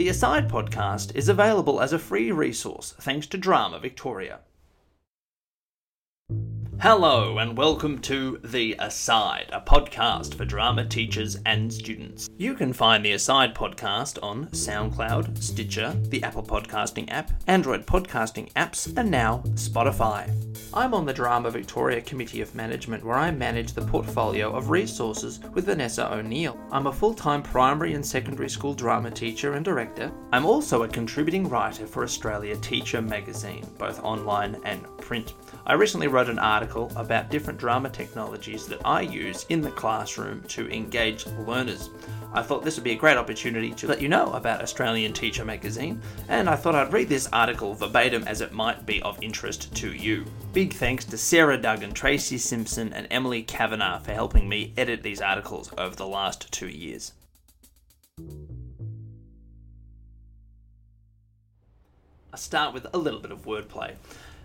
The Aside podcast is available as a free resource thanks to Drama Victoria. Hello, and welcome to The Aside, a podcast for drama teachers and students. You can find The Aside podcast on SoundCloud, Stitcher, the Apple Podcasting app, Android podcasting apps, and now Spotify. I'm on the Drama Victoria Committee of Management, where I manage the portfolio of resources with Vanessa O'Neill. I'm a full time primary and secondary school drama teacher and director. I'm also a contributing writer for Australia Teacher magazine, both online and print. I recently wrote an article about different drama technologies that I use in the classroom to engage learners. I thought this would be a great opportunity to let you know about Australian Teacher magazine, and I thought I'd read this article verbatim as it might be of interest to you. Big thanks to Sarah Duggan, Tracy Simpson, and Emily Kavanagh for helping me edit these articles over the last two years. I start with a little bit of wordplay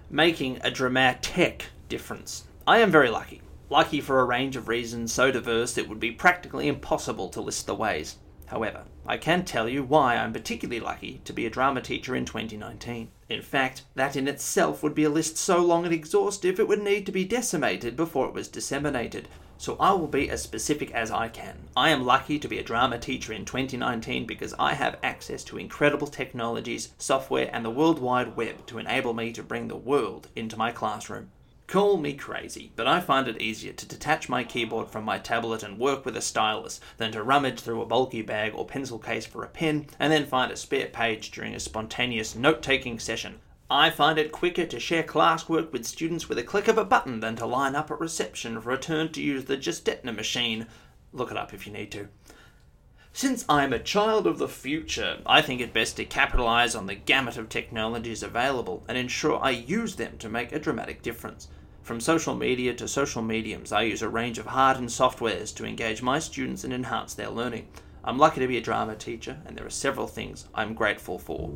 making a dramatic difference. I am very lucky. Lucky for a range of reasons so diverse it would be practically impossible to list the ways. However, I can tell you why I'm particularly lucky to be a drama teacher in 2019. In fact, that in itself would be a list so long and exhaustive it would need to be decimated before it was disseminated. So I will be as specific as I can. I am lucky to be a drama teacher in 2019 because I have access to incredible technologies, software, and the World Wide Web to enable me to bring the world into my classroom. Call me crazy, but I find it easier to detach my keyboard from my tablet and work with a stylus than to rummage through a bulky bag or pencil case for a pen and then find a spare page during a spontaneous note taking session. I find it quicker to share classwork with students with a click of a button than to line up at reception for a turn to use the Gestetner machine. Look it up if you need to. Since I'm a child of the future, I think it best to capitalise on the gamut of technologies available and ensure I use them to make a dramatic difference. From social media to social mediums, I use a range of hardened softwares to engage my students and enhance their learning. I'm lucky to be a drama teacher, and there are several things I'm grateful for.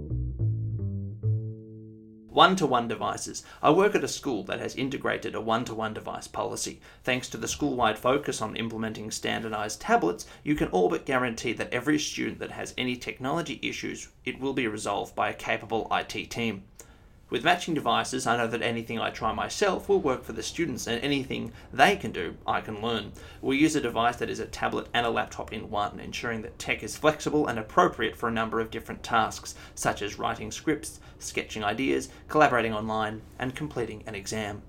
One to one devices. I work at a school that has integrated a one to one device policy. Thanks to the school wide focus on implementing standardized tablets, you can all but guarantee that every student that has any technology issues, it will be resolved by a capable IT team. With matching devices, I know that anything I try myself will work for the students, and anything they can do, I can learn. We use a device that is a tablet and a laptop in one, ensuring that tech is flexible and appropriate for a number of different tasks, such as writing scripts, sketching ideas, collaborating online, and completing an exam.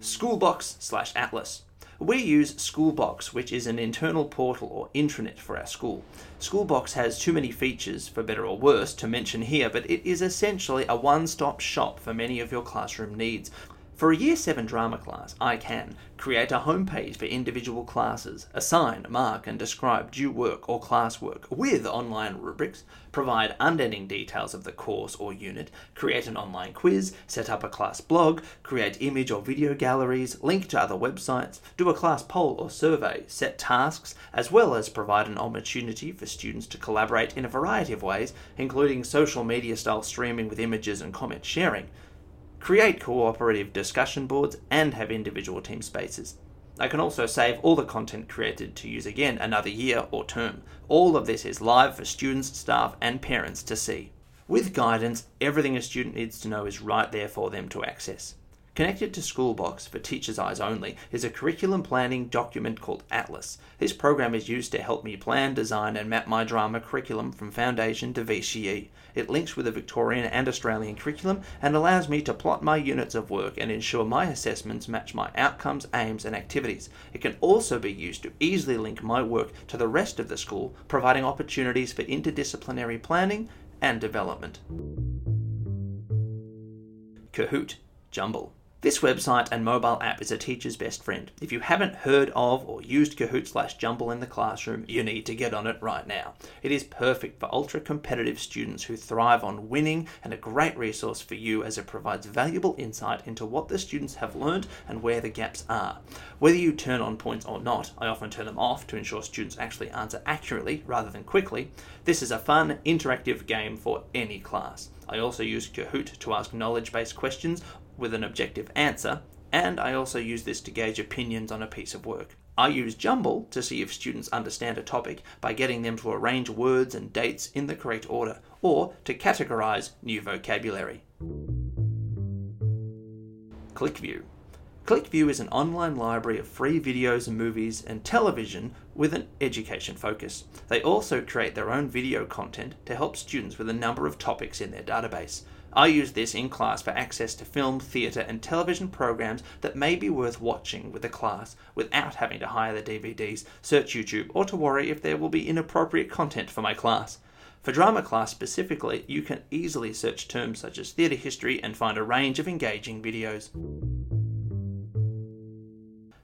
Schoolbox slash Atlas. We use Schoolbox, which is an internal portal or intranet for our school. Schoolbox has too many features, for better or worse, to mention here, but it is essentially a one stop shop for many of your classroom needs. For a Year 7 drama class, I can create a homepage for individual classes, assign, mark, and describe due work or classwork with online rubrics, provide unending details of the course or unit, create an online quiz, set up a class blog, create image or video galleries, link to other websites, do a class poll or survey, set tasks, as well as provide an opportunity for students to collaborate in a variety of ways, including social media style streaming with images and comment sharing create cooperative discussion boards, and have individual team spaces. I can also save all the content created to use again another year or term. All of this is live for students, staff, and parents to see. With guidance, everything a student needs to know is right there for them to access. Connected to Schoolbox for Teacher's Eyes Only is a curriculum planning document called Atlas. This program is used to help me plan, design, and map my drama curriculum from foundation to VCE. It links with the Victorian and Australian curriculum and allows me to plot my units of work and ensure my assessments match my outcomes, aims, and activities. It can also be used to easily link my work to the rest of the school, providing opportunities for interdisciplinary planning and development. Kahoot Jumble. This website and mobile app is a teacher's best friend. If you haven't heard of or used Kahoot slash Jumble in the classroom, you need to get on it right now. It is perfect for ultra competitive students who thrive on winning and a great resource for you as it provides valuable insight into what the students have learned and where the gaps are. Whether you turn on points or not, I often turn them off to ensure students actually answer accurately rather than quickly. This is a fun, interactive game for any class. I also use Kahoot to ask knowledge based questions with an objective answer, and I also use this to gauge opinions on a piece of work. I use Jumble to see if students understand a topic by getting them to arrange words and dates in the correct order, or to categorize new vocabulary. ClickView. ClickView is an online library of free videos and movies and television with an education focus. They also create their own video content to help students with a number of topics in their database. I use this in class for access to film, theatre, and television programs that may be worth watching with the class without having to hire the DVDs, search YouTube, or to worry if there will be inappropriate content for my class. For drama class specifically, you can easily search terms such as theatre history and find a range of engaging videos.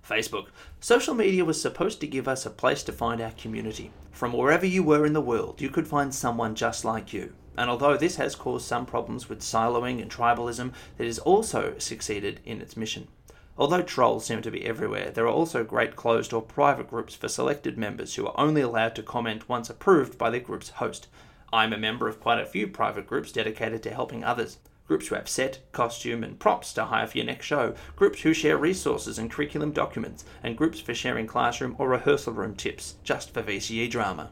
Facebook. Social media was supposed to give us a place to find our community. From wherever you were in the world, you could find someone just like you. And although this has caused some problems with siloing and tribalism, it has also succeeded in its mission. Although trolls seem to be everywhere, there are also great closed or private groups for selected members who are only allowed to comment once approved by their group's host. I'm a member of quite a few private groups dedicated to helping others groups who have set, costume, and props to hire for your next show, groups who share resources and curriculum documents, and groups for sharing classroom or rehearsal room tips just for VCE drama.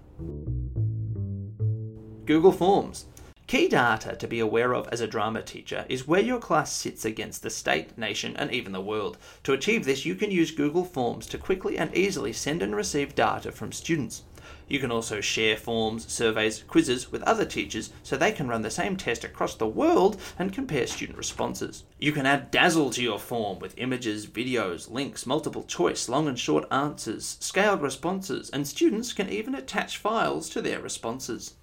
Google Forms. Key data to be aware of as a drama teacher is where your class sits against the state, nation, and even the world. To achieve this, you can use Google Forms to quickly and easily send and receive data from students. You can also share forms, surveys, quizzes with other teachers so they can run the same test across the world and compare student responses. You can add Dazzle to your form with images, videos, links, multiple choice, long and short answers, scaled responses, and students can even attach files to their responses.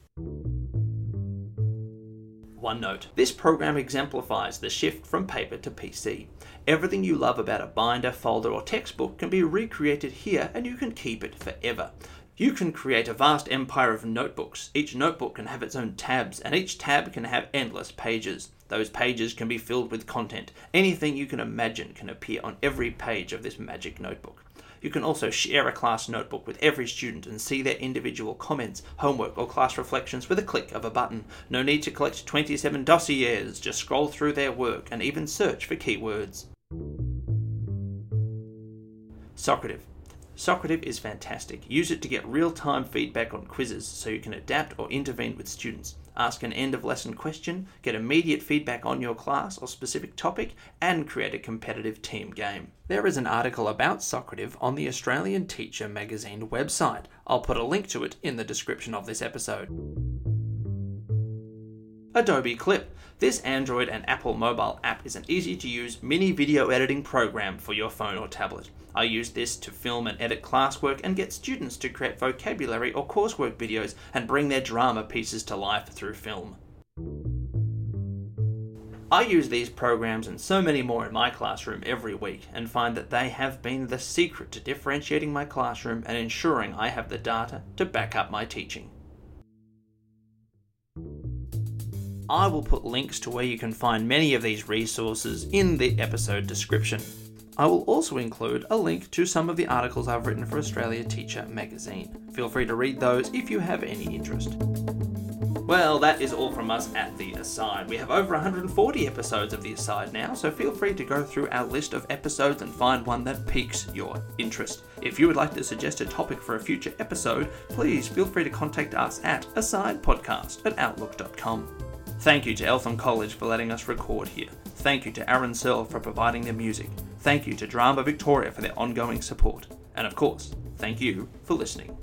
OneNote. This program exemplifies the shift from paper to PC. Everything you love about a binder, folder, or textbook can be recreated here and you can keep it forever. You can create a vast empire of notebooks. Each notebook can have its own tabs, and each tab can have endless pages. Those pages can be filled with content. Anything you can imagine can appear on every page of this magic notebook. You can also share a class notebook with every student and see their individual comments, homework, or class reflections with a click of a button. No need to collect 27 dossiers, just scroll through their work and even search for keywords. Socrative. Socrative is fantastic. Use it to get real time feedback on quizzes so you can adapt or intervene with students. Ask an end of lesson question, get immediate feedback on your class or specific topic, and create a competitive team game. There is an article about Socrative on the Australian Teacher magazine website. I'll put a link to it in the description of this episode. Adobe Clip. This Android and Apple mobile app is an easy to use mini video editing program for your phone or tablet. I use this to film and edit classwork and get students to create vocabulary or coursework videos and bring their drama pieces to life through film. I use these programs and so many more in my classroom every week and find that they have been the secret to differentiating my classroom and ensuring I have the data to back up my teaching. I will put links to where you can find many of these resources in the episode description. I will also include a link to some of the articles I've written for Australia Teacher magazine. Feel free to read those if you have any interest. Well, that is all from us at The Aside. We have over 140 episodes of The Aside now, so feel free to go through our list of episodes and find one that piques your interest. If you would like to suggest a topic for a future episode, please feel free to contact us at asidepodcast at outlook.com. Thank you to Eltham College for letting us record here. Thank you to Aaron Searle for providing the music. Thank you to Drama Victoria for their ongoing support. And of course, thank you for listening.